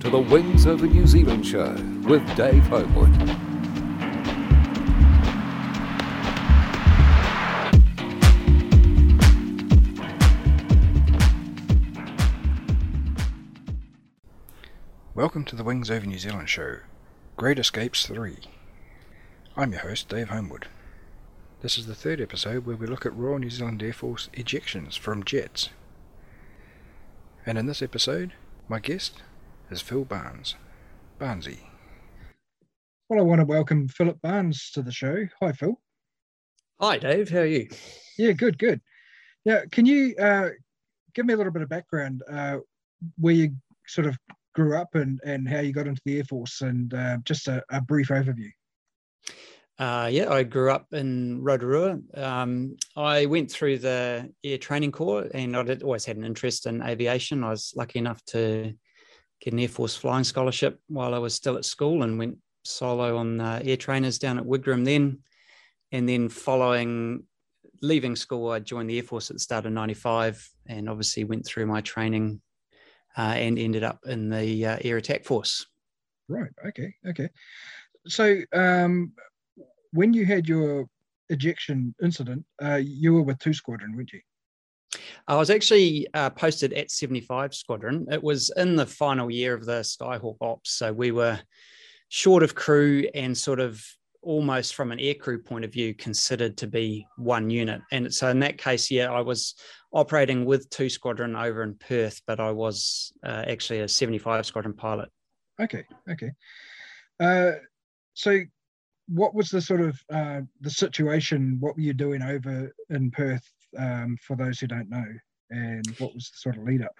to the Wings Over New Zealand show with Dave Homewood. Welcome to the Wings Over New Zealand show, Great Escapes 3. I'm your host, Dave Homewood. This is the third episode where we look at Royal New Zealand Air Force ejections from jets. And in this episode, my guest is Phil Barnes. Barnsey. Well, I want to welcome Philip Barnes to the show. Hi, Phil. Hi, Dave. How are you? Yeah, good, good. Yeah, can you uh, give me a little bit of background uh, where you sort of grew up and, and how you got into the Air Force and uh, just a, a, brief overview? Uh, yeah, I grew up in Rotorua. Um, I went through the Air Training Corps and I'd always had an interest in aviation. I was lucky enough to get an Air Force flying scholarship while I was still at school and went solo on uh, air trainers down at Wigram then. And then following leaving school, I joined the Air Force at the start of 95 and obviously went through my training uh, and ended up in the uh, Air Attack Force. Right. Okay. Okay. So um, when you had your ejection incident, uh, you were with two squadron, weren't you? I was actually uh, posted at 75 Squadron. It was in the final year of the Skyhawk Ops. So we were short of crew and sort of almost from an aircrew point of view considered to be one unit. And so in that case, yeah, I was operating with two squadron over in Perth, but I was uh, actually a 75 squadron pilot. Okay, okay. Uh, so what was the sort of uh, the situation? What were you doing over in Perth um, for those who don't know? And what was the sort of lead up?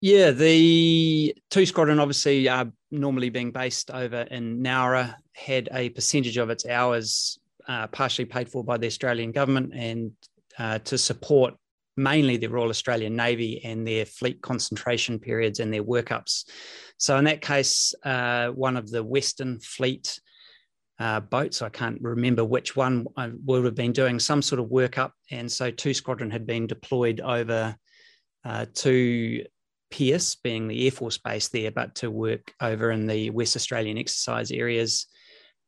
Yeah, the two squadron, obviously, uh, normally being based over in Nowra, had a percentage of its hours uh, partially paid for by the Australian government and uh, to support mainly the Royal Australian Navy and their fleet concentration periods and their workups. So, in that case, uh, one of the Western Fleet uh, boats. I can't remember which one I would have been doing some sort of workup. And so two squadron had been deployed over uh, to Pearce, being the Air Force base there, but to work over in the West Australian exercise areas.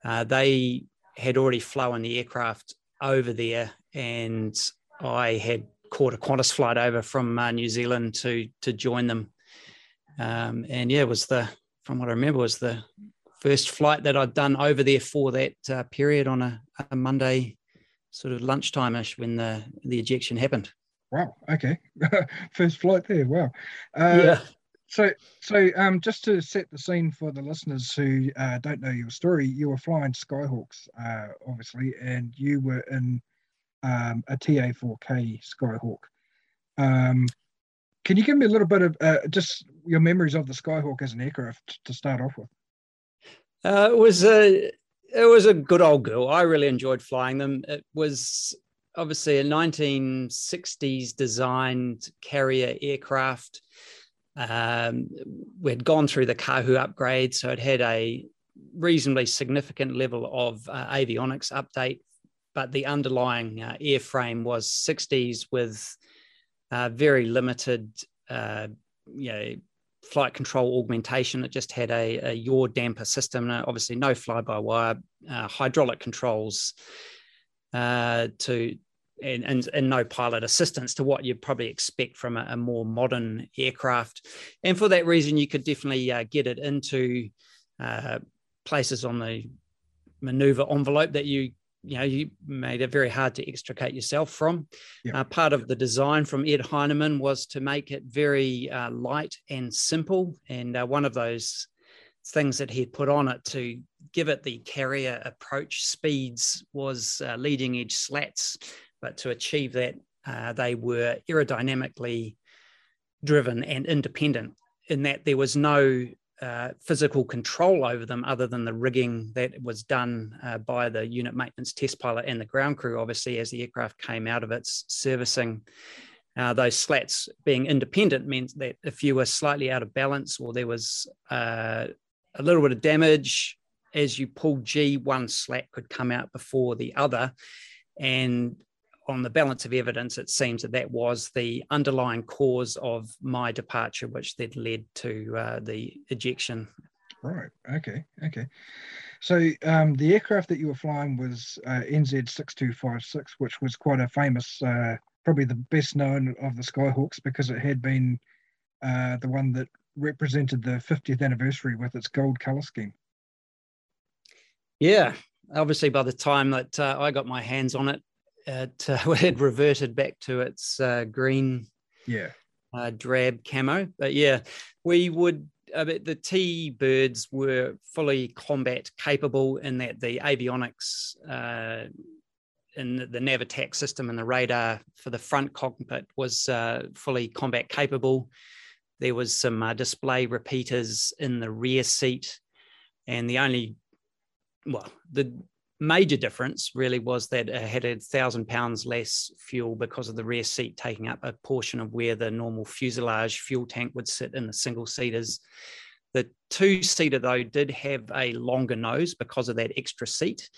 Uh, they had already flown the aircraft over there, and I had caught a Qantas flight over from uh, New Zealand to to join them. Um, and yeah, it was the from what I remember was the first flight that I'd done over there for that uh, period on a, a Monday sort of lunchtime-ish when the the ejection happened. Wow. Okay. first flight there. Wow. Uh, yeah. So, so um, just to set the scene for the listeners who uh, don't know your story, you were flying Skyhawks, uh, obviously, and you were in um, a TA4K Skyhawk. Um, can you give me a little bit of uh, just your memories of the Skyhawk as an aircraft to start off with? Uh, it was a it was a good old girl. I really enjoyed flying them. It was obviously a 1960s designed carrier aircraft. Um, we'd gone through the Kahu upgrade, so it had a reasonably significant level of uh, avionics update, but the underlying uh, airframe was 60s with uh, very limited, uh, you know, flight control augmentation. It just had a, a yaw damper system, obviously no fly-by-wire, uh, hydraulic controls uh, to and, and, and no pilot assistance to what you'd probably expect from a, a more modern aircraft. And for that reason, you could definitely uh, get it into uh, places on the maneuver envelope that you you know you made it very hard to extricate yourself from. Uh, part of the design from Ed Heinemann was to make it very uh, light and simple, and uh, one of those things that he put on it to give it the carrier approach speeds was uh, leading edge slats, but to achieve that, uh, they were aerodynamically driven and independent in that there was no uh, physical control over them other than the rigging that was done uh, by the unit maintenance test pilot and the ground crew, obviously, as the aircraft came out of its servicing. Uh, those slats being independent means that if you were slightly out of balance or there was uh, a little bit of damage, as you pulled G, one slat could come out before the other. And on the balance of evidence, it seems that that was the underlying cause of my departure, which then led to uh, the ejection. Right. Okay. Okay. So um, the aircraft that you were flying was uh, NZ six two five six, which was quite a famous, uh, probably the best known of the Skyhawks because it had been uh, the one that represented the 50th anniversary with its gold color scheme. Yeah, obviously by the time that uh, I got my hands on it, it uh, had reverted back to its uh, green, yeah, uh, drab camo. But yeah, we would. Uh, the T birds were fully combat capable in that the avionics uh, in the, the nav attack system and the radar for the front cockpit was uh, fully combat capable. There was some display repeaters in the rear seat, and the only well, the major difference really was that it had a thousand pounds less fuel because of the rear seat taking up a portion of where the normal fuselage fuel tank would sit in the single seaters. The two seater, though, did have a longer nose because of that extra seat.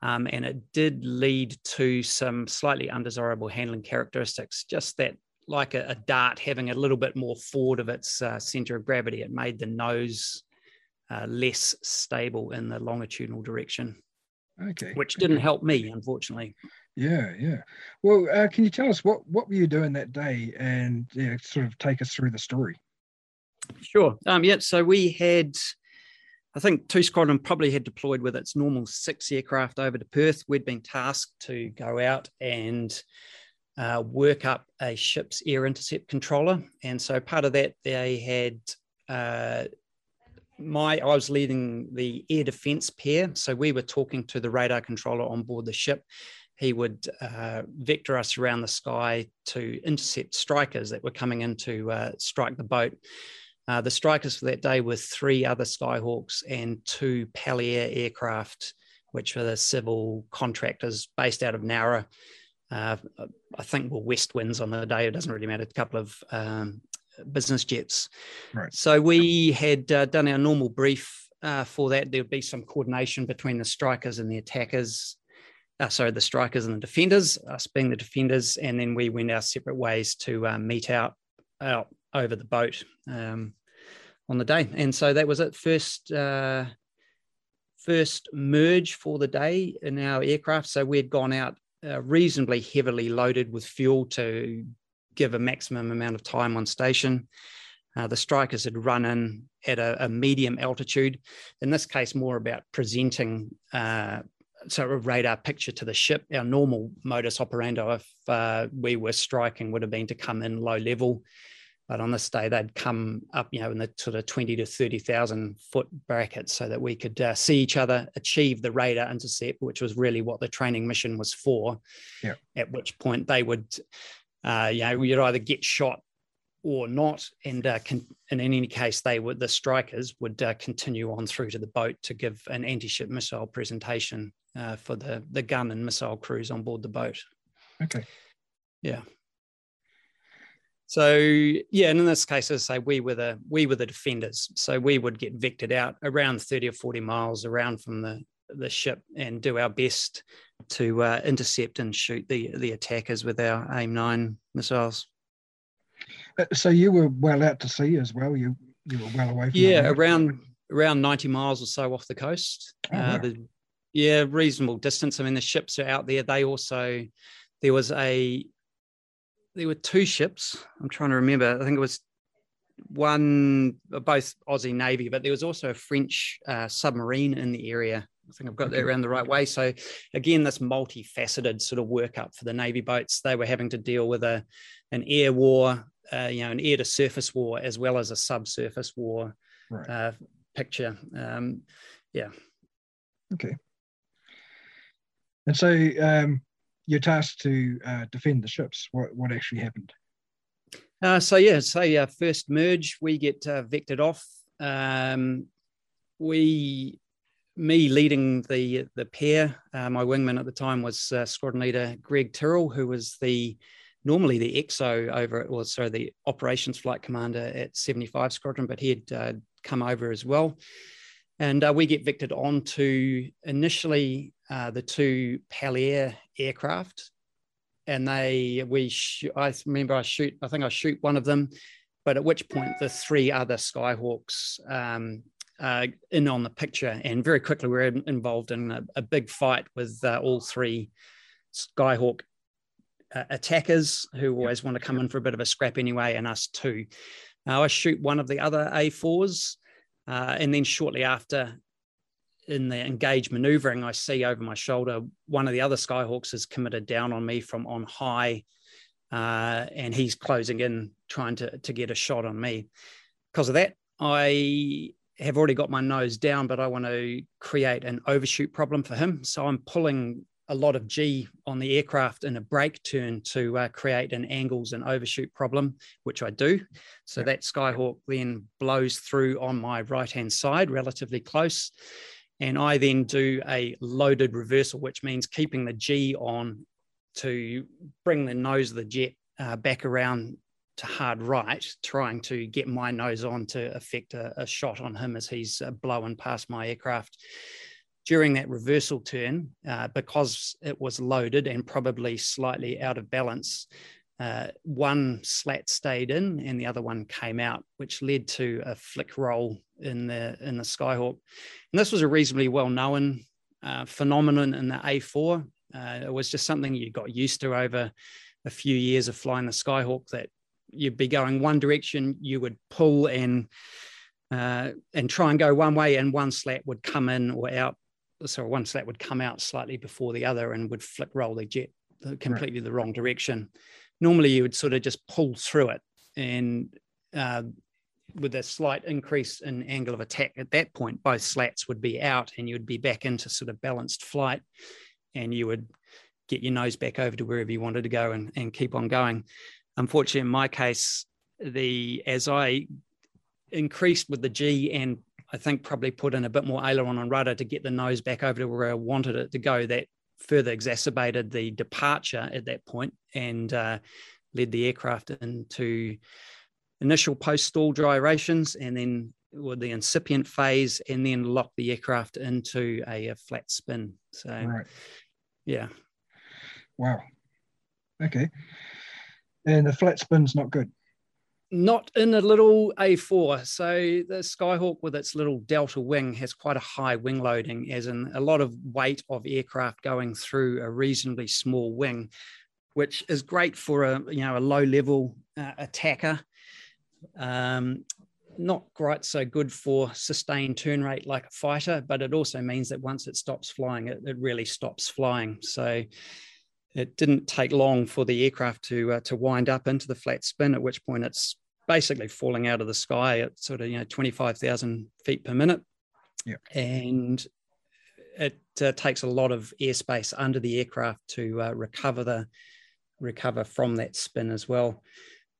Um, and it did lead to some slightly undesirable handling characteristics, just that like a, a dart having a little bit more forward of its uh, center of gravity, it made the nose uh, less stable in the longitudinal direction. Okay. Which didn't okay. help me, unfortunately. Yeah, yeah. Well, uh, can you tell us what what were you doing that day, and yeah, sort of take us through the story? Sure. Um, yeah. So we had, I think, two squadron probably had deployed with its normal six aircraft over to Perth. We'd been tasked to go out and uh, work up a ship's air intercept controller, and so part of that they had uh, my I was leading the air defense pair, so we were talking to the radar controller on board the ship. He would uh, vector us around the sky to intercept strikers that were coming in to uh, strike the boat. Uh, the strikers for that day were three other Skyhawks and two Pel-Air aircraft, which were the civil contractors based out of Nowra. Uh, I think were Westwinds on the day. It doesn't really matter. A couple of um, business jets. Right. So we had uh, done our normal brief uh, for that. There would be some coordination between the strikers and the attackers. Uh, sorry, the strikers and the defenders, us being the defenders, and then we went our separate ways to uh, meet out out over the boat um, on the day. And so that was it. First uh, first merge for the day in our aircraft. So we had gone out uh, reasonably heavily loaded with fuel to give a maximum amount of time on station. Uh, the strikers had run in at a, a, medium altitude. In this case, more about presenting uh, so a radar picture to the ship. Our normal modus operandi, if uh, we were striking, would have been to come in low level. But on this day, they'd come up, you know, in the sort of 20 to 30,000 foot brackets so that we could uh, see each other achieve the radar intercept, which was really what the training mission was for. Yeah. At which point they would uh, you know, you'd either get shot or not. And, uh, con- and in any case, they would the strikers would uh, continue on through to the boat to give an anti-ship missile presentation uh, for the the gun and missile crews on board the boat. Okay. Yeah. So yeah, and in this case, as I say, we were the we were the defenders. So we would get vectored out around thirty or forty miles around from the the ship and do our best to uh, intercept and shoot the the attackers with our AIM nine missiles. Uh, so you were well out to sea as well. You you were well away from. Yeah, around around ninety miles or so off the coast. Oh, uh, the, yeah, reasonable distance. I mean, the ships are out there. They also there was a there were two ships. I'm trying to remember. I think it was one both Aussie Navy, but there was also a French uh, submarine in the area I think I've got that around the right way. So again, this multifaceted sort of workup for the Navy boats. They were having to deal with a an air war, uh, you know, an air to surface war as well as a subsurface war right. uh, picture. Um, yeah. Okay. And so um, you're tasked to uh, defend the ships. What what actually happened? Uh, so yeah, so, uh, first merge, we get uh, vectored off. Um, we, me leading the the pair. Uh, my wingman at the time was uh, squadron leader Greg Tyrrell, who was the normally the XO over, or sorry, the operations flight commander at 75 Squadron, but he had uh, come over as well. And we get vectored onto initially the two Pel-Air aircraft and they we sh- I remember I shoot I think I shoot one of them, but at which point the three other Skyhawks um, uh, in on the picture, and very quickly we are in, involved in a, a, big fight with uh, all three Skyhawk uh, attackers who always want to come in for a bit of a scrap anyway, and us too. I shoot one of the other A4s, uh, and then shortly after, in the engage maneuvering, I see over my shoulder one of the other Skyhawks has committed down on me from on high, uh, and he's closing in, trying to to get a shot on me. Because of that, I have already got my nose down, but I want to create an overshoot problem for him. So I'm pulling a lot of G on the aircraft in a break turn to uh, create an angles and overshoot problem, which I do. So yeah. that Skyhawk then blows through on my right hand side, relatively close. And I then do a loaded reversal, which means keeping the G on to bring the nose of the jet uh, back around to hard right, trying to get my nose on to affect a, a shot on him as he's uh, blowing past my aircraft. During that reversal turn, uh, because it was loaded and probably slightly out of balance, uh, one slat stayed in and the other one came out, which led to a flick roll in the in the Skyhawk. And this was a reasonably well known uh, phenomenon in the A4. Uh, it was just something you got used to over a few years of flying the Skyhawk. That you'd be going one direction, you would pull and uh, and try and go one way, and one slat would come in or out. So one slat would come out slightly before the other and would flick roll the jet completely right. the wrong direction normally you would sort of just pull through it and uh, with a slight increase in angle of attack at that point both slats would be out and you would be back into sort of balanced flight and you would get your nose back over to wherever you wanted to go and, and keep on going unfortunately in my case the as i increased with the g and i think probably put in a bit more aileron and rudder to get the nose back over to where i wanted it to go that further exacerbated the departure at that point and uh, led the aircraft into initial post stall gyrations and then with the incipient phase and then locked the aircraft into a, a flat spin. So, right. yeah. Wow. Okay. And the flat spin's not good not in a little A4. So the Skyhawk with its little delta wing has quite a high wing loading, as in a lot of weight of aircraft going through a reasonably small wing, which is great for a you know a low level uh, attacker. Um, not quite so good for sustained turn rate like a fighter, but it also means that once it stops flying, it, it really stops flying. So it didn't take long for the aircraft to uh, to wind up into the flat spin, at which point it's basically falling out of the sky at sort of you know 25,000 feet per minute. Yeah. And it uh, takes a lot of airspace under the aircraft to uh, recover the recover from that spin as well.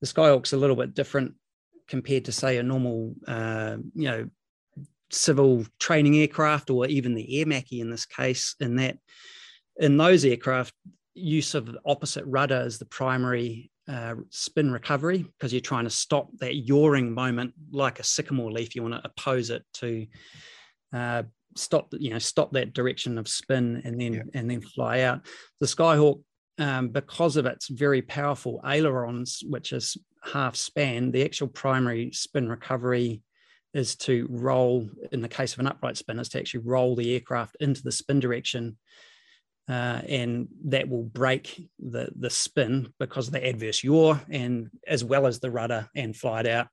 The Skyhawk's a little bit different compared to say a normal uh, you know civil training aircraft or even the Aermacchi in this case in that in those aircraft use of opposite rudder as the primary uh, spin recovery because you're trying to stop that yawing moment like a sycamore leaf. You want to oppose it to uh, stop, you know, stop that direction of spin and then yeah. and then fly out. The Skyhawk, um, because of its very powerful ailerons, which is half span, the actual primary spin recovery is to roll. In the case of an upright spin, is to actually roll the aircraft into the spin direction uh, and that will break the, the spin because of the adverse yaw and as well as the rudder and fly it out.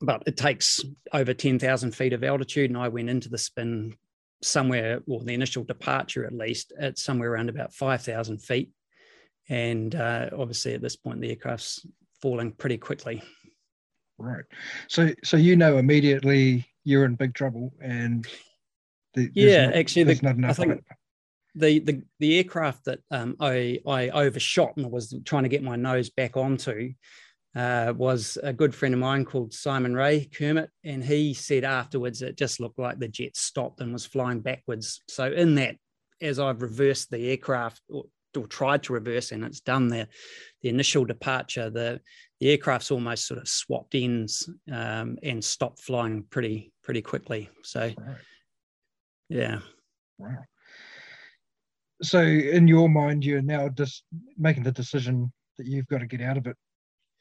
but it takes over 10,000 feet of altitude. And I went into the spin somewhere, or the initial departure at least, at somewhere around about 5,000 feet. And uh, obviously, at this point, the aircraft's falling pretty quickly. Right. So, so you know immediately you're in big trouble, and the, yeah, not, actually, the, not enough I think the, the the aircraft that um, I I overshot and was trying to get my nose back onto uh, was a good friend of mine called Simon Ray Kermit, and he said afterwards it just looked like the jet stopped and was flying backwards. So in that, as I've reversed the aircraft or, or tried to reverse, and it's done there, the initial departure, the the aircraft's almost sort of swapped ends um, and stopped flying pretty pretty quickly. So, right. Yeah. Wow. So, in your mind, you're now just making the decision that you've got to get out of it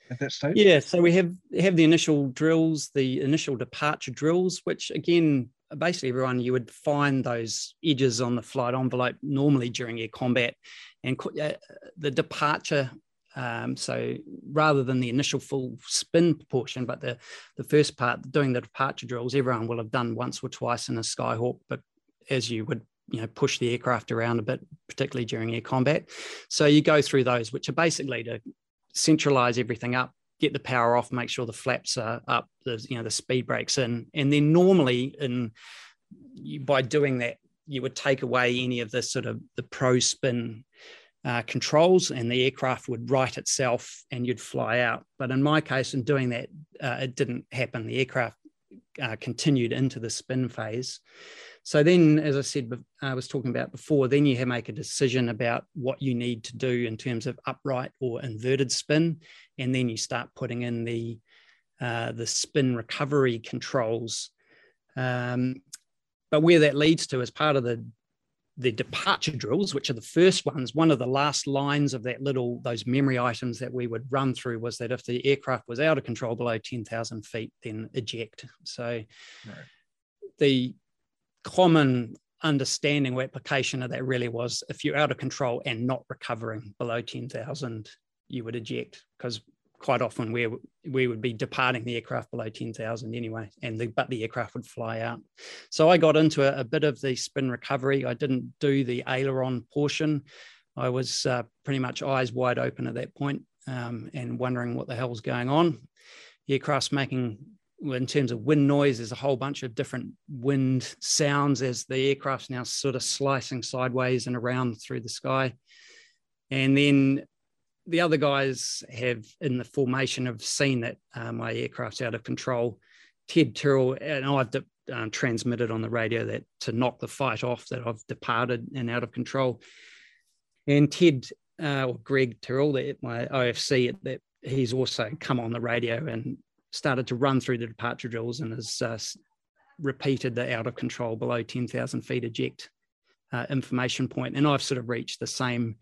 at that stage? Yeah, so we have have the initial drills, the initial departure drills, which again, basically everyone you would find those edges on the flight envelope normally during air combat, and uh, the departure. Um, so rather than the initial full spin portion, but the the first part doing the departure drills, everyone will have done once or twice in a Skyhawk, but as you would you know push the aircraft around a bit particularly during air combat so you go through those which are basically to centralize everything up, get the power off, make sure the flaps are up, the you know the speed brakes in, and then normally in by doing that you would take away any of the sort of the pro spin uh, controls and the aircraft would right itself and you'd fly out. But in my case, in doing that, uh, it didn't happen. The aircraft uh, continued into the spin phase. So then, as I said, I was talking about before, then you make a decision about what you need to do in terms of upright or inverted spin, and then you start putting in the uh, the spin recovery controls. Um, but where that leads to, as part of the the departure drills, which are the first ones, one of the last lines of that little those memory items that we would run through was that if the aircraft was out of control below ten thousand feet, then eject. So right. the common understanding or application of that really was if you're out of control and not recovering below 10,000, you would eject because quite often we we would be departing the aircraft below 10,000 anyway, and the, but the aircraft would fly out. So I got into a, a, bit of the spin recovery. I didn't do the aileron portion. I was uh, pretty much eyes wide open at that point, um, and wondering what the hell's going on. The aircraft's making in terms of wind noise, there's a whole bunch of different wind sounds as the aircraft's now sort of slicing sideways and around through the sky. And then the other guys have, in the formation, have seen that uh, my aircraft's out of control. Ted Tyrrell and I've de- um, transmitted on the radio that to knock the fight off that I've departed and out of control. And Ted uh, or Greg Tyrrell, my OFC, that he's also come on the radio and started to run through the departure drills and has uh, repeated the out of control below 10,000 feet eject uh, information point. And I've sort of reached the same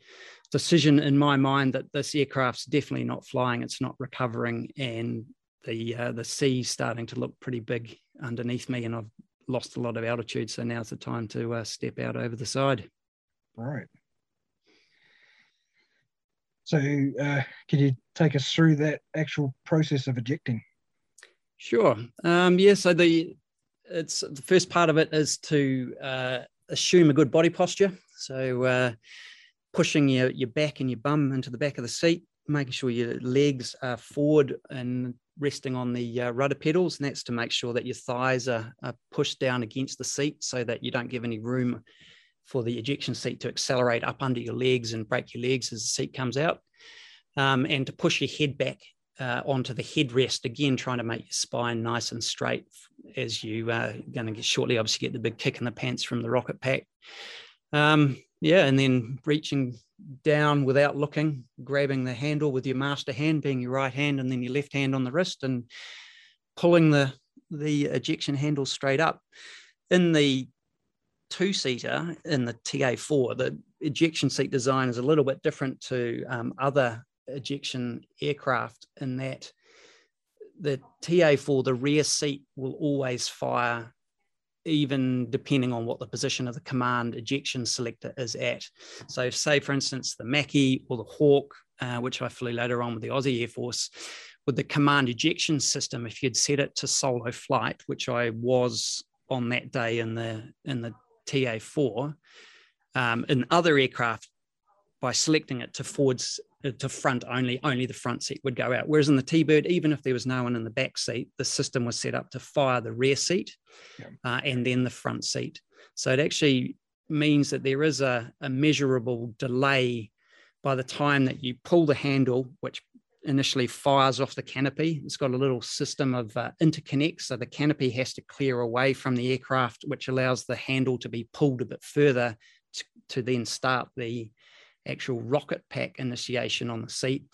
decision in my mind that this aircraft's definitely not flying, it's not recovering, and the uh, the sea's starting to look pretty big underneath me, and I've lost a lot of altitude. So now's the time to uh, step out over the side. Right. So, uh, can you take us through that actual process of ejecting? Sure. Um, yeah. So the it's the first part of it is to uh, assume a good body posture. So uh, pushing your your back and your bum into the back of the seat, making sure your legs are forward and resting on the uh, rudder pedals. And that's to make sure that your thighs are, are pushed down against the seat so that you don't give any room for the ejection seat to accelerate up under your legs and break your legs as the seat comes out. Um, and to push your head back uh, onto the headrest again, trying to make your spine nice and straight as you are uh, going to get shortly, obviously, get the big kick in the pants from the rocket pack. Um, yeah, and then reaching down without looking, grabbing the handle with your master hand, being your right hand, and then your left hand on the wrist, and pulling the the ejection handle straight up. In the two seater in the TA4, the ejection seat design is a little bit different to um, other ejection aircraft in that the TA4, the rear seat will always fire even depending on what the position of the command ejection selector is at. So, say for instance, the Macchi or the Hawk, uh, which I flew later on with the Aussie Air Force, with the command ejection system, if you'd set it to solo flight, which I was on that day in the in the TA4, um, in other aircraft, by selecting it to forwards to front only, only the front seat would go out. Whereas in the T-Bird, even if there was no one in the back seat, the system was set up to fire the rear seat yeah. uh, and then the front seat. So it actually means that there is a, a measurable delay by the time that you pull the handle, which initially fires off the canopy. It's got a little system of uh, interconnects. So the canopy has to clear away from the aircraft, which allows the handle to be pulled a bit further to, to then start the actual rocket pack initiation on the seat,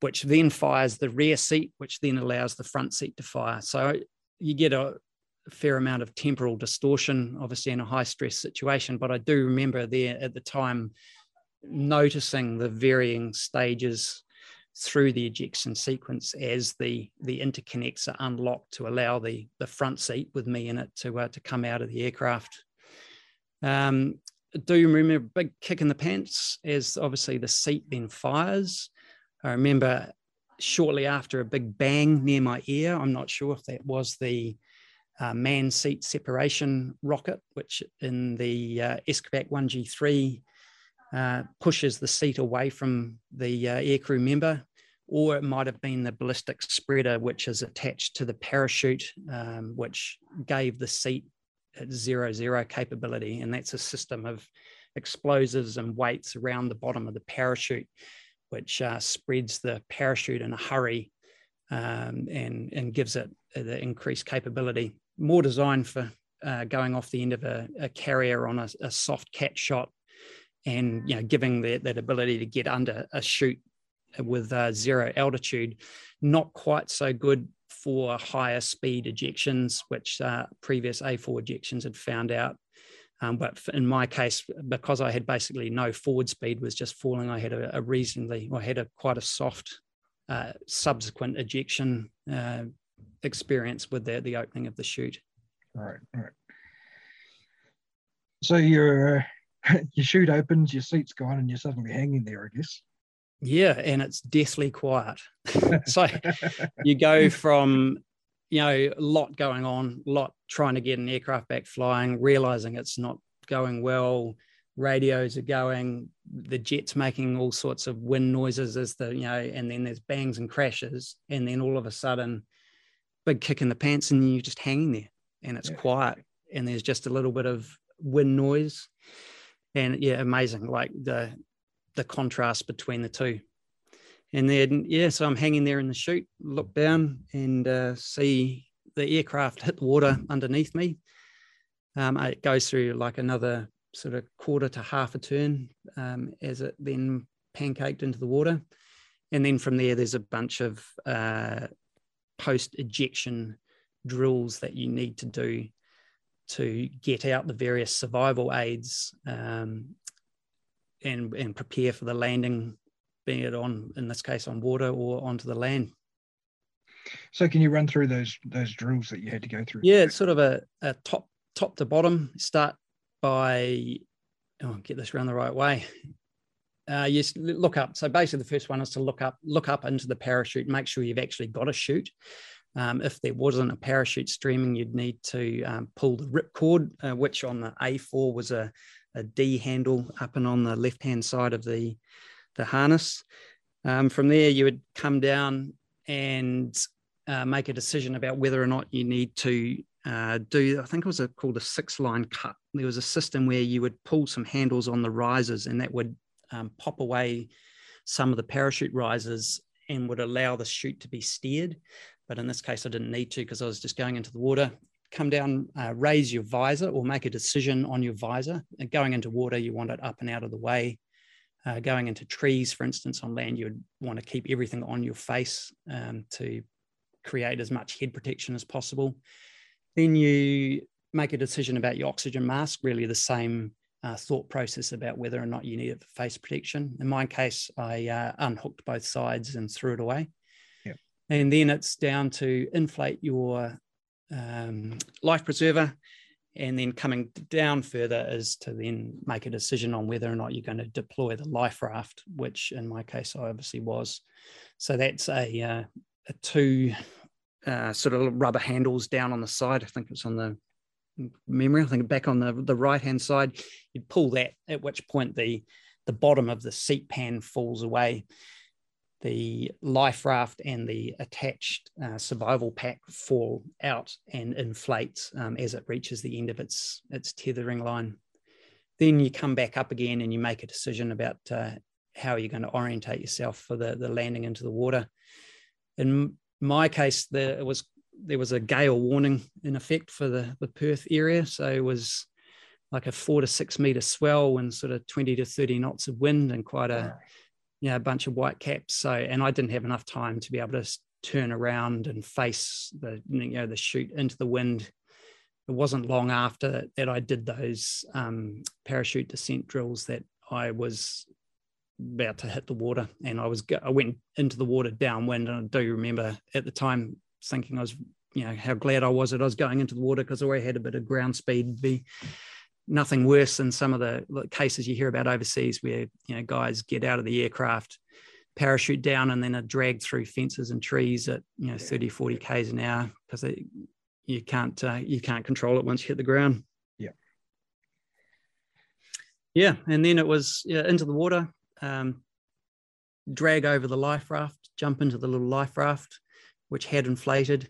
which then fires the rear seat, which then allows the front seat to fire. So you get a fair amount of temporal distortion, obviously in a high stress situation. But I do remember there at the time noticing the varying stages through the ejection sequence as the the interconnects are unlocked to allow the the front seat with me in it to uh, to come out of the aircraft. Um, do you remember a big kick in the pants as obviously the seat then fires? I remember shortly after a big bang near my ear. I'm not sure if that was the uh, man seat separation rocket, which in the uh, Escapac 1G3 uh, pushes the seat away from the uh, aircrew member, or it might have been the ballistic spreader, which is attached to the parachute, um, which gave the seat zero zero capability, and that's a system of explosives and weights around the bottom of the parachute, which uh, spreads the parachute in a hurry um, and and gives it the increased capability. More designed for uh, going off the end of a, a carrier on a, a, soft cat shot, and you know giving that, that ability to get under a chute with uh, zero altitude. Not quite so good for higher speed ejections, which uh, previous A4 ejections had found out. Um, but in my case, because I had basically no forward speed, was just falling. I had a, a reasonably, I had a quite a soft uh, subsequent ejection uh, experience with the the opening of the chute. Right, right. So your your chute opens, your seat's gone, and you're suddenly hanging there. I guess. Yeah, and it's deathly quiet. so you go from you know a lot going on, a lot trying to get an aircraft back flying, realizing it's not going well. Radios are going, the jets making all sorts of wind noises as the you know, and then there's bangs and crashes, and then all of a sudden, big kick in the pants, and you're just hanging there, and it's yeah. quiet, and there's just a little bit of wind noise, and yeah, amazing. Like the the contrast between the two. And then, yeah, so I'm hanging there in the chute, look down and uh, see the aircraft hit the water underneath me. Um, it goes through like another sort of quarter to half a turn um, as it then pancaked into the water. And then from there, there's a bunch of uh, post ejection drills that you need to do to get out the various survival aids um, and and prepare for the landing, being it on in this case on water or onto the land. So can you run through those those drills that you had to go through? Yeah, it's sort of a, a top top to bottom. Start by oh, get this around the right way. Uh, you look up. So basically, the first one is to look up, look up into the parachute, make sure you've actually got a chute. Um, if there wasn't a parachute streaming, you'd need to um, pull the rip cord, uh, which on the A4 was a, a D handle up and on the left hand side of the, the harness. Um, from there, you would come down and uh, make a decision about whether or not you need to uh, do, I think it was a, called a six line cut. There was a system where you would pull some handles on the risers and that would um, pop away some of the parachute risers and would allow the chute to be steered. But in this case, I didn't need to because I was just going into the water come down, uh, raise your visor or make a decision on your visor. And going into water, you want it up and out of the way. Uh, going into trees, for instance, on land, you would want to keep everything on your face um, to create as much head protection as possible. Then you make a decision about your oxygen mask, really the same uh, thought process about whether or not you need it for face protection. In my case, I uh, unhooked both sides and threw it away. Yep. And then it's down to inflate your um, life preserver and then coming down further is to then make a decision on whether or not you're going to deploy the life raft, which in my case I obviously was. So that's a, uh, a two uh, sort of rubber handles down on the side. I think it's on the memory. I think back on the, the right hand side, you'd pull that, at which point the the bottom of the seat pan falls away the life raft and the attached uh, survival pack fall out and inflate um, as it reaches the end of its its tethering line. Then you come back up again and you make a decision about uh, how you're going to orientate yourself for the, the landing into the water. In my case, there was there was a gale warning in effect for the, the Perth area, so it was like a four to six meter swell and sort of 20 to 30 knots of wind and quite a you know, a bunch of white caps. So, and I didn't have enough time to be able to turn around and face the, you know, the chute into the wind. It wasn't long after that I did those um, parachute descent drills that I was about to hit the water, and I was I went into the water downwind, and I do remember at the time thinking I was, you know, how glad I was that I was going into the water because I already had a bit of ground speed. Be nothing worse than some of the cases you hear about overseas where you know guys get out of the aircraft parachute down and then are dragged through fences and trees at you know 30 40 k's an hour because you can't uh, you can't control it once you hit the ground. Yeah. Yeah and then it was yeah, into the water um, drag over the life raft jump into the little life raft which had inflated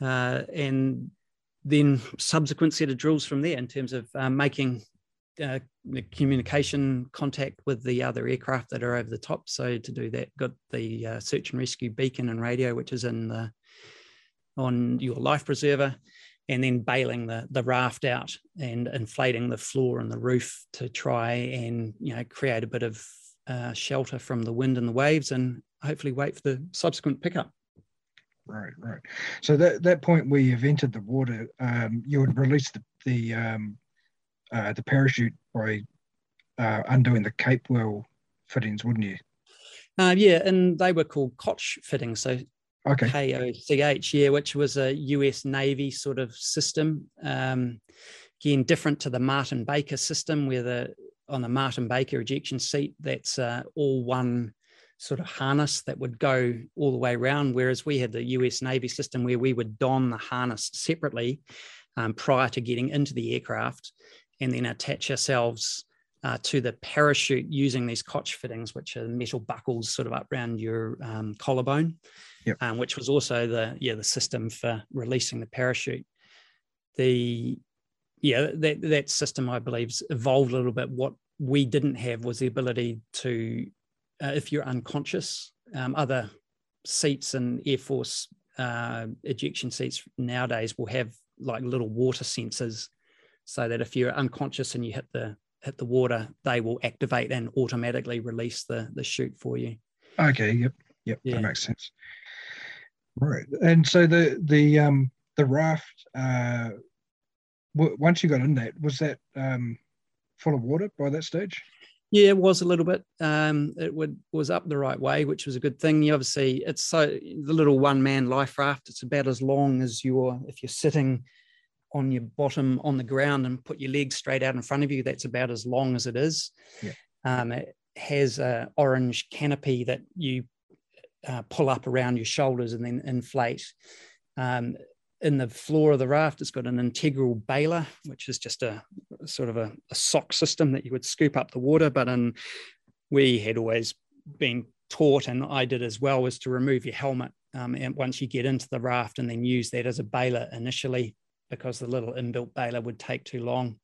uh, and then subsequent set of drills from there in terms of um, making uh, communication contact with the other aircraft that are over the top. So to do that, got the uh, search and rescue beacon and radio, which is in the on your life preserver, and then bailing the the raft out and inflating the floor and the roof to try and you know create a bit of uh, shelter from the wind and the waves, and hopefully wait for the subsequent pickup. Right, right. So that that point where you've entered the water, um, you would release the the um, uh, the parachute by uh, undoing the Capewell fittings, wouldn't you? Uh, yeah, and they were called Koch fittings. So okay. K O C H, yeah, which was a US Navy sort of system. Um, again, different to the Martin Baker system, where the on the Martin Baker ejection seat, that's uh, all one sort of harness that would go all the way around, whereas we had the US Navy system where we would don the harness separately um, prior to getting into the aircraft and then attach ourselves uh, to the parachute using these Koch fittings, which are metal buckles sort of up around your um, collarbone, yep. um, which was also the yeah the system for releasing the parachute. The yeah that that system I believe evolved a little bit. What we didn't have was the ability to uh, if you're unconscious. Um, other seats and Air Force uh, ejection seats nowadays will have like little water sensors, so that if you're unconscious and you hit the hit the water, they will activate and automatically release the the chute for you. Okay. Yep. Yep. Yeah. That makes sense. Right. And so the the um the raft uh w- once you got in that was that um full of water by that stage? Yeah, it was a little bit. Um, it would was up the right way, which was a good thing. You obviously, it's so the little one man life raft. It's about as long as your if you're sitting on your bottom on the ground and put your legs straight out in front of you. That's about as long as it is. Yeah. Um, it has a orange canopy that you uh, pull up around your shoulders and then inflate. Um, in the floor of the raft, it's got an integral bailer, which is just a sort of a, a sock system that you would scoop up the water. But in, we had always been taught, and I did as well, was to remove your helmet um, and once you get into the raft, and then use that as a bailer initially, because the little inbuilt bailer would take too long.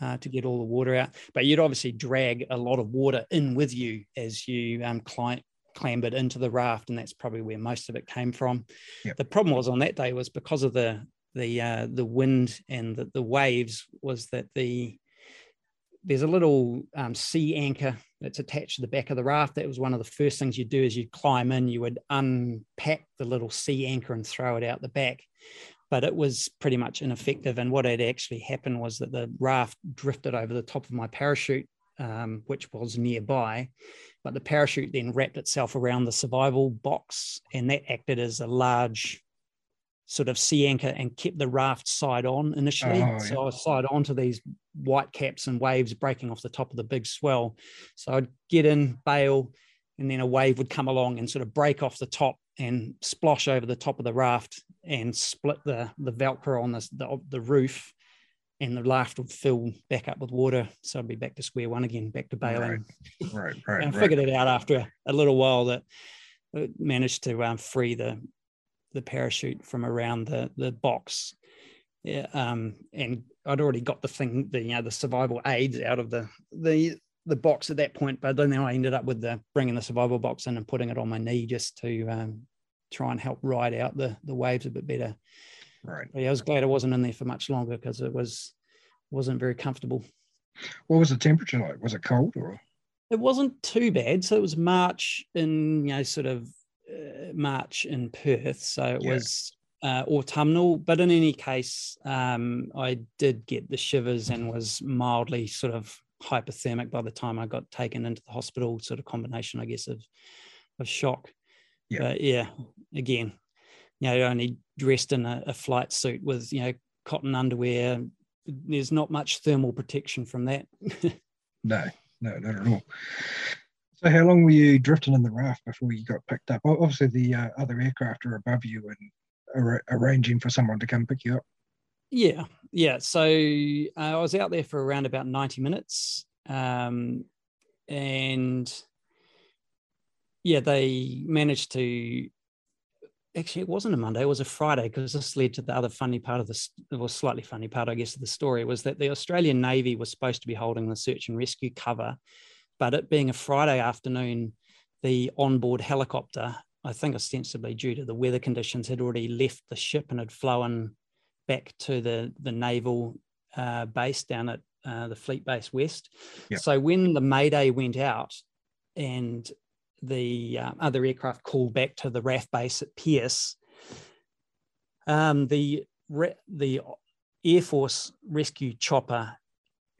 Uh, to get all the water out, but you'd obviously drag a lot of water in with you as you um, climb, clambered into the raft, and that's probably where most of it came from. Yep. The problem was on that day was because of the the uh, the wind and the, the waves was that the there's a little um, sea anchor that's attached to the back of the raft. That was one of the first things you do as you climb in. You would unpack the little sea anchor and throw it out the back. But it was pretty much ineffective. And what had actually happened was that the raft drifted over the top of my parachute, um, which was nearby. But the parachute then wrapped itself around the survival box, and that acted as a large sort of sea anchor and kept the raft side on initially. Oh, so I was side on to these white caps and waves breaking off the top of the big swell. So I'd get in, bail, and then a wave would come along and sort of break off the top and splosh over the top of the raft and split the the velcro on the, the, the roof and the raft would fill back up with water. So I'd be back to square one again, back to bailing. Right, right, right. and I figured it out after a, little while that I managed to um, free the the parachute from around the the box. Yeah, um, and I'd already got the thing, the you know, the survival aids out of the the the box at that point, but then I ended up with the bringing the survival box in and putting it on my knee just to um, try and help ride out the the waves a bit better. Right. But yeah, I was glad I wasn't in there for much longer because it was wasn't very comfortable. What was the temperature like? Was it cold or? It wasn't too bad. So it was March in you know sort of uh, March in Perth, so it yeah. was uh, autumnal. But in any case, um, I did get the shivers and was mildly sort of hypothermic by the time I got taken into the hospital. Sort of combination, I guess, of of shock. Yeah. But yeah, again, you know, only dressed in a, a flight suit with you know cotton underwear. There's not much thermal protection from that. no, no, not at all. So, how long were you drifting in the raft before you got picked up? Obviously, the uh, other aircraft are above you and ar- arranging for someone to come pick you up. Yeah, yeah. So uh, I was out there for around about ninety minutes, um, and yeah, they managed to actually it wasn't a Monday, it was a Friday because this led to the other funny part of this, was slightly funny part, I guess, of the story was that the Australian Navy was supposed to be holding the search and rescue cover, but it being a Friday afternoon, the onboard helicopter, I think ostensibly due to the weather conditions, had already left the ship and had flown back to the the naval uh, base down at uh, the Fleet Base West. Yep. So when the Mayday went out and the uh, other aircraft called back to the RAF base at Pearce. Um, the the Air Force rescue chopper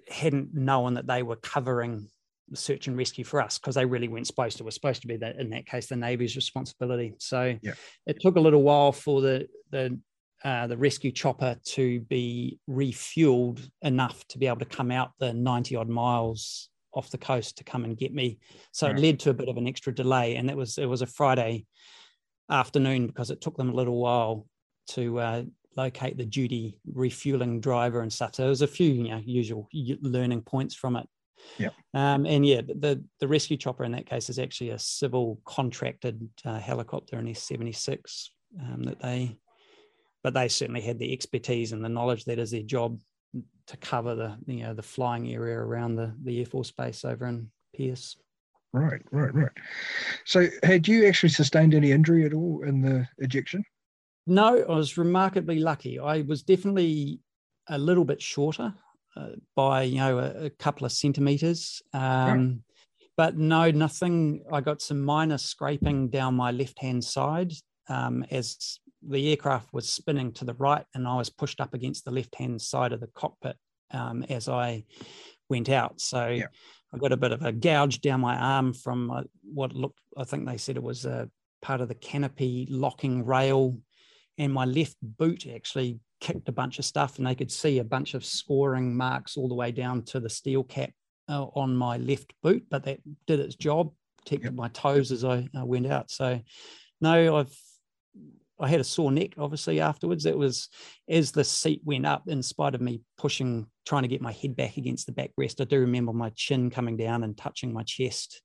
hadn't known that they were covering the search and rescue for us because they really weren't supposed to. It was supposed to be that in that case the Navy's responsibility. So yeah. it took a little while for the the uh, the rescue chopper to be refueled enough to be able to come out the 90 odd miles off the coast to come and get me. So it led to a bit of an extra delay, and it was it was a Friday afternoon because it took them a little while to uh, locate the duty refueling driver and stuff. So there was a few you know usual learning points from it. Yeah. Um, and yeah, the the rescue chopper in that case is actually a civil contracted uh, helicopter, an S seventy six um, that they, but they certainly had the expertise and the knowledge that is their job to cover the you know the flying area around the the Air Force Base over in Pearce. Right, right, right. So, had you actually sustained any injury at all in the ejection? No, I was remarkably lucky. I was definitely a little bit shorter uh, by you know a, a, couple of centimeters, um, right. but no, nothing. I got some minor scraping down my left hand side um, as the aircraft was spinning to the right and I was pushed up against the left hand side of the cockpit um, as I went out. So yeah. I got a bit of a gouge down my arm from uh, what looked, I think they said it was a part of the canopy locking rail. And my left boot actually kicked a bunch of stuff, and they could see a bunch of scoring marks all the way down to the steel cap uh, on my left boot. But that did its job, protected yep. my toes as I uh, went out. So, no, I've I had a sore neck, obviously, afterwards. It was as the seat went up, in spite of me pushing, trying to get my head back against the backrest. I do remember my chin coming down and touching my chest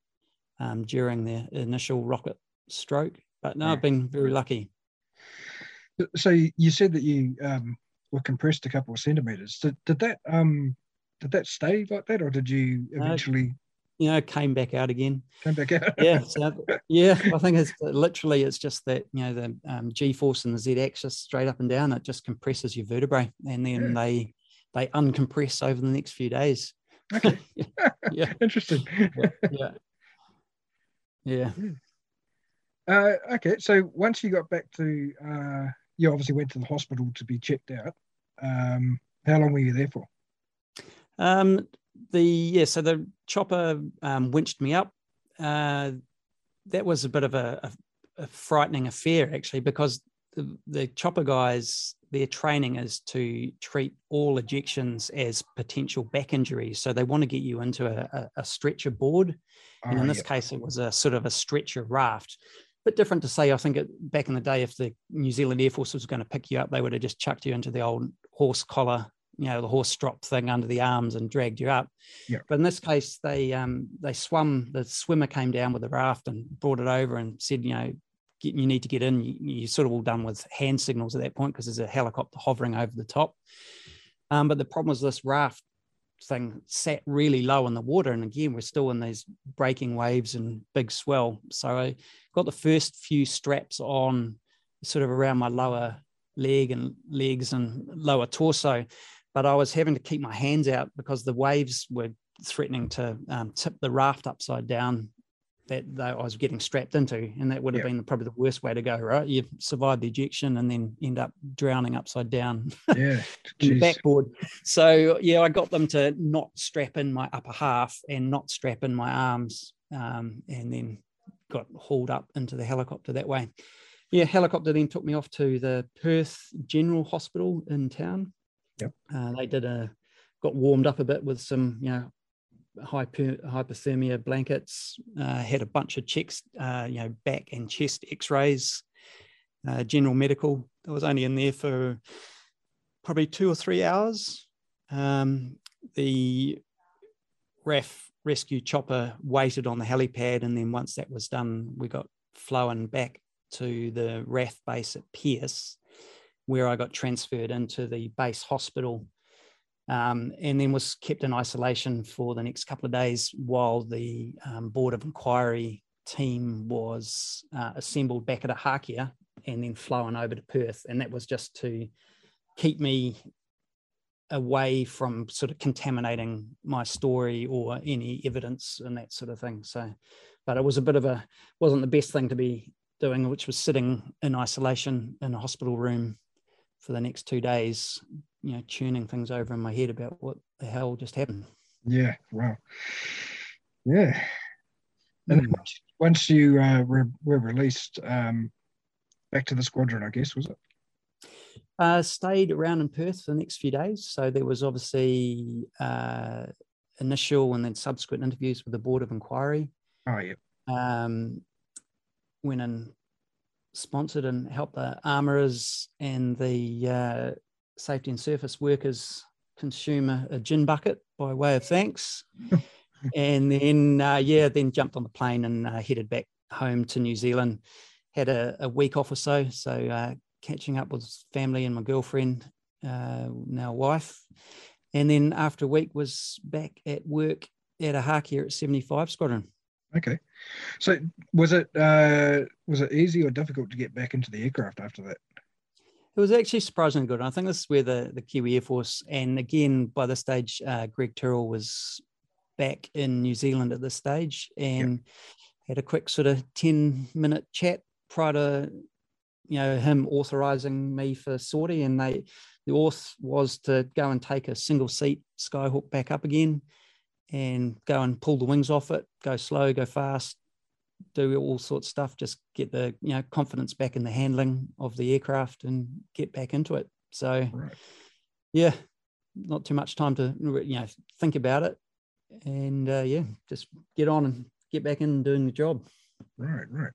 um, during the initial rocket stroke. But no, yeah. I've been very lucky. So you said that you um, were compressed a couple of centimeters. Did, did that um, did that stay like that, or did you eventually? You know, came back out again. Came back out. yeah, so, yeah. I think it's literally it's just that you know the um, G force and the Z axis straight up and down. It just compresses your vertebrae, and then yeah. they they uncompress over the next few days. Okay. yeah. Interesting. yeah. Yeah. yeah. Uh, okay, so once you got back to, uh, you obviously went to the hospital to be checked out. Um, how long were you there for? Um, the yeah, so the chopper um, winched me up. Uh, that was a bit of a, a, a, frightening affair actually, because the, the chopper guys, their training is to treat all ejections as potential back injuries. So they want to get you into a, a, stretcher board. and in oh, this case, it was a sort of a stretcher raft. Bit different to say, I think it, back in the day, if the New Zealand Air Force was going to pick you up, they would have just chucked you into the old horse collar, you know, the horse strop thing under the arms and dragged you up. Yeah. But in this case, they um, they swum. The swimmer came down with the raft and brought it over and said, you know, get, you need to get in. You, you're sort of all done with hand signals at that point because there's a helicopter hovering over the top. Um, but the problem was this raft thing sat really low in the water. And again, we're still in these breaking waves and big swell. So I got the first few straps on sort of around my lower leg and legs and lower torso. But I was having to keep my hands out because the waves were threatening to um, tip the raft upside down that I was getting strapped into, and that would have been probably the worst way to go. Right, you survive the ejection and then end up drowning upside down. Yeah, the backboard. So yeah, I got them to not strap in my upper half and not strap in my arms, um, and then got hauled up into the helicopter that way. Yeah, helicopter then took me off to the Perth General Hospital in town. Yep. Uh, they did a got warmed up a bit with some you know hyper, hypothermia blankets, uh, had a bunch of checks, uh, you know, back and chest x-rays, uh, general medical. I was only in there for probably two or three hours. Um, the RAF rescue chopper waited on the helipad, and then once that was done, we got flown back to the RAF base at Pearce, where I got transferred into the base hospital um, and then was kept in isolation for the next couple of days while the um, Board of Inquiry team was uh, assembled back at Ohakea and then flown over to Perth. And that was just to keep me away from sort of contaminating my story or any evidence and that sort of thing. So, but it was a bit of a, wasn't the best thing to be doing, which was sitting in isolation in a hospital room for the next two days, you know, tuning things over in my head about what the hell just happened. Yeah, wow. Yeah. And mm. once you uh, were, were released um, back to the squadron, I guess, was it? Uh, stayed around in Perth for the next few days. So there was obviously uh, initial and then subsequent interviews with the Board of Inquiry. Oh, yeah. Um, went and sponsored and helped the armourers and the uh, safety and surface workers consume a, a, gin bucket by way of thanks. and then, uh, yeah, then jumped on the plane and uh, headed back home to New Zealand. Had a, a week off or so, so uh, catching up with family and my girlfriend, uh, now wife. And then after a week, was back at work at Ohakea at 75 Squadron. Okay, so was it uh, was it easy or difficult to get back into the aircraft after that? It was actually surprisingly good. I think this is where the the Kiwi Air Force, and again by this stage, uh, Greg Tyrrell was back in New Zealand at this stage, and yep. had a quick sort of ten minute chat prior to you know him authorizing me for sortie, and they the auth was to go and take a single seat Skyhawk back up again and go and pull the wings off it, go slow, go fast, do all sorts of stuff, just get the you know confidence back in the handling of the aircraft and get back into it. So right. yeah, not too much time to you know think about it, and uh, yeah, just get on and get back in doing the job. Right, right.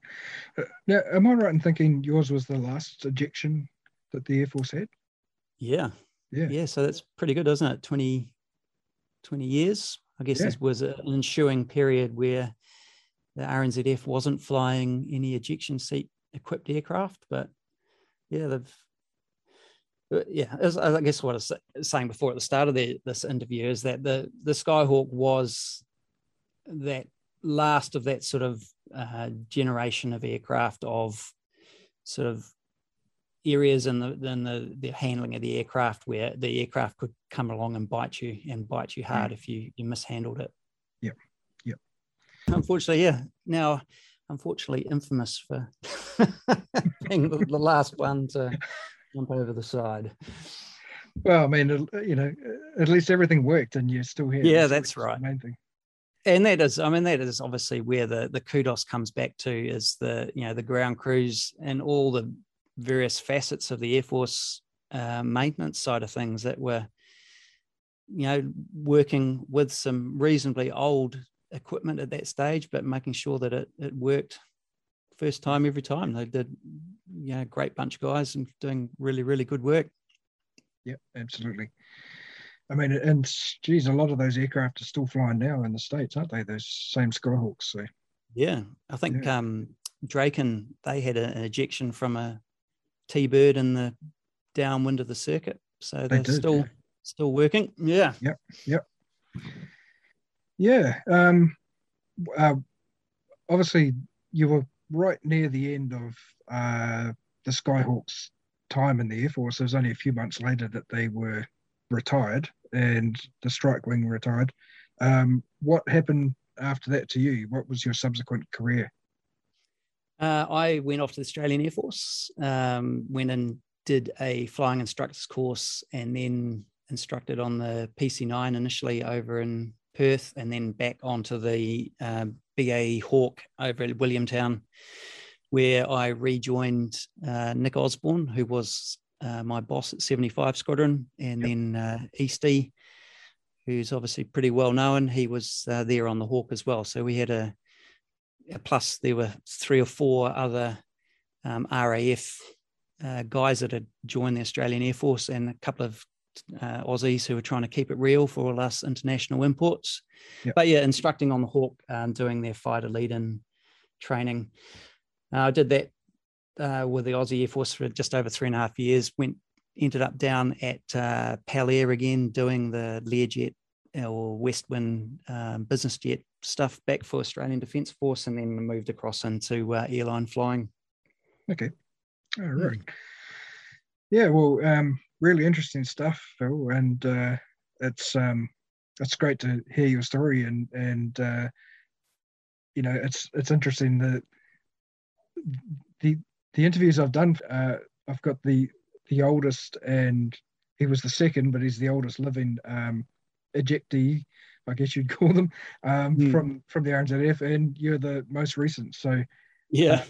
Uh, now, am I right in thinking yours was the last ejection that the Air Force had? Yeah. Yeah. Yeah. So that's pretty good, isn't it? 20, 20 years I guess yeah. this was an ensuing period where the RNZAF wasn't flying any ejection seat equipped aircraft, but yeah, they've uh, yeah, as, I guess what I was saying before at the start of the, this interview is that the the Skyhawk was that last of that sort of uh, generation of aircraft of sort of areas in the in the, the handling of the aircraft where the aircraft could come along and bite you and bite you hard mm. if you you mishandled it. Yeah, Yep. Unfortunately, yeah. Now, unfortunately, infamous for being the, the last one to jump over the side. Well, I mean, you know, at least everything worked, and you're still here. Yeah, that's, that's right. main thing. And that is, I mean, that is obviously where the the kudos comes back to is the you know the ground crews and all the various facets of the Air Force uh, maintenance side of things that were, you know, working with some reasonably old equipment at that stage, but making sure that it, it worked first time every time. They did, you know, great bunch of guys and doing really, really good work. Yeah, absolutely. I mean, and geez, a lot of those aircraft are still flying now in the states, aren't they? Those same Skyhawks. So yeah, I think yeah. um, Draken they had a, an ejection from a T-bird in the downwind of the circuit, so they're they still yeah. still working. Yeah. Yep. Yep. Yeah. Um, uh, obviously, you were right near the end of uh, the Skyhawks time in the Air Force. It was only a few months later that they were retired and the strike wing retired. Um, what happened after that to you? What was your subsequent career? Uh, I went off to the Australian Air Force, um, went and did a flying instructors course, and then instructed on the PC9 initially over in Perth, and then back onto the uh, BAE Hawk over at Williamtown, where I rejoined uh, Nick Osborne, who was uh, my boss at 75 Squadron, and yep. then uh, Eastie, who's obviously pretty well known. He was uh, there on the Hawk as well. So we had a, a plus. There were three or four other um, RAF uh, guys that had joined the Australian Air Force, and a couple of uh, Aussies who were trying to keep it real for all us international imports. Yep. But yeah, instructing on the Hawk, um, doing their fighter lead-in training. Uh, I did that uh, with the Aussie Air Force for just over three and a half years. Went ended up down at uh, Pel-Air again, doing the Learjet or Westwind um, business jet stuff back for Australian Defence Force, and then moved across into uh, airline flying. Okay, all right. Yeah, well, um, really interesting stuff, Phil, and uh, it's um, it's great to hear your story, and and uh, you know, it's it's interesting that the the interviews I've done, uh, I've got the the oldest, and he was the second, but he's the oldest living um, ejectee, I guess you'd call them, um, mm. from from the RNZAF, and you're the most recent. So yeah, uh,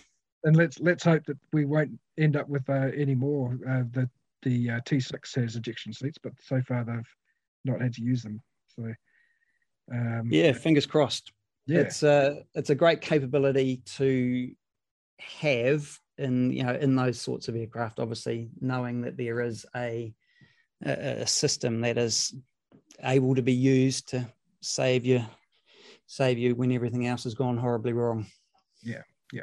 and let's let's hope that we won't end up with uh, any more. Uh, the the uh, T6 has ejection seats, but so far they've not had to use them. So um, yeah, fingers crossed. Yeah, it's a uh, it's a great capability to have in you know in those sorts of aircraft obviously knowing that there is a a, system that is able to be used to save you save you when everything else has gone horribly wrong. Yeah yeah.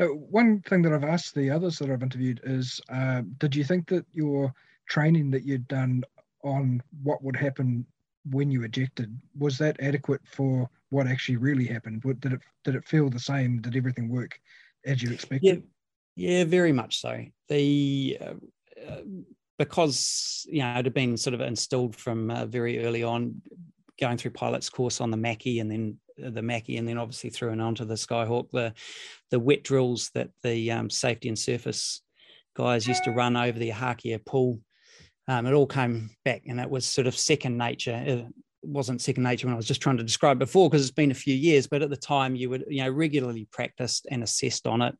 Uh, one thing that i've asked the others that i've interviewed is uh, did you think that your training that you'd done on what would happen when you ejected was that adequate for what actually really happened? Did it did it feel the same? Did everything work as you expected? Yeah yeah, very much so. The uh, uh, because you know it had been sort of instilled from uh, very early on, going through pilot's course on the Macchi and then uh, the Macchi and then obviously through and onto the Skyhawk, the the wet drills that the um, safety and surface guys used to run over the Ohakea pool. Um, it all came back and it was sort of second nature. It wasn't second nature when I was just trying to describe before because it's been a few years, but at the time you would, you know, regularly practiced and assessed on it.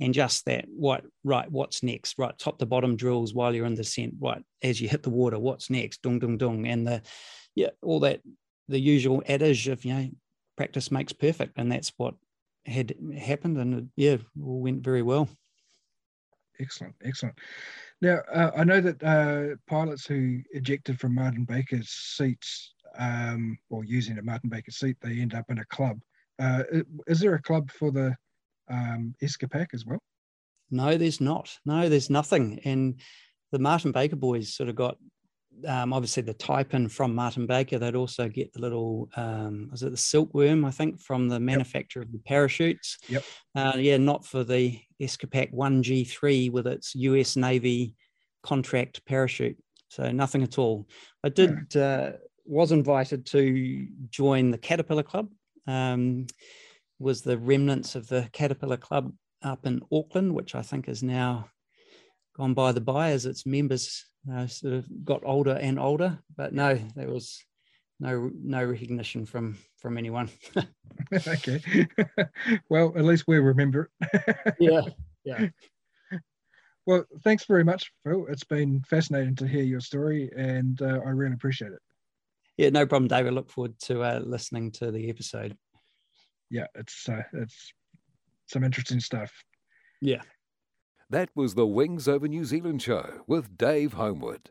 And just that, what, right, what's next, right, top to bottom drills while you're in the descent, right, as you hit the water, what's next, dung, dung, dung. And the, yeah, all that, the usual adage of, you know, practice makes perfect. And that's what had happened. And yeah, all went very well. Excellent, excellent. Now, uh, I know that uh, pilots who ejected from Martin Baker's seats um, or using a Martin Baker seat, they end up in a club. Uh, is there a club for the um, Escapac as well? No, there's not. No, there's nothing. And the Martin Baker boys sort of got um, obviously the type in from Martin Baker. They'd also get the little, um, was it the silkworm, I think, from the manufacturer yep. of the parachutes. Yep. Uh, yeah, not for the Escapac 1G3 with its US Navy contract parachute. So nothing at all. I did uh, was invited to join the Caterpillar Club. Um, was the remnants of the Caterpillar Club up in Auckland, which I think is now gone by the by as its members uh, sort of got older and older. But no, there was no no recognition from from anyone. okay. well, at least we remember it. yeah. Yeah. Well, thanks very much, Phil. It's been fascinating to hear your story, and uh, I really appreciate it. Yeah, no problem, David. I look forward to uh, listening to the episode. Yeah, it's uh, it's some interesting stuff. Yeah. That was the Wings Over New Zealand show with Dave Homewood.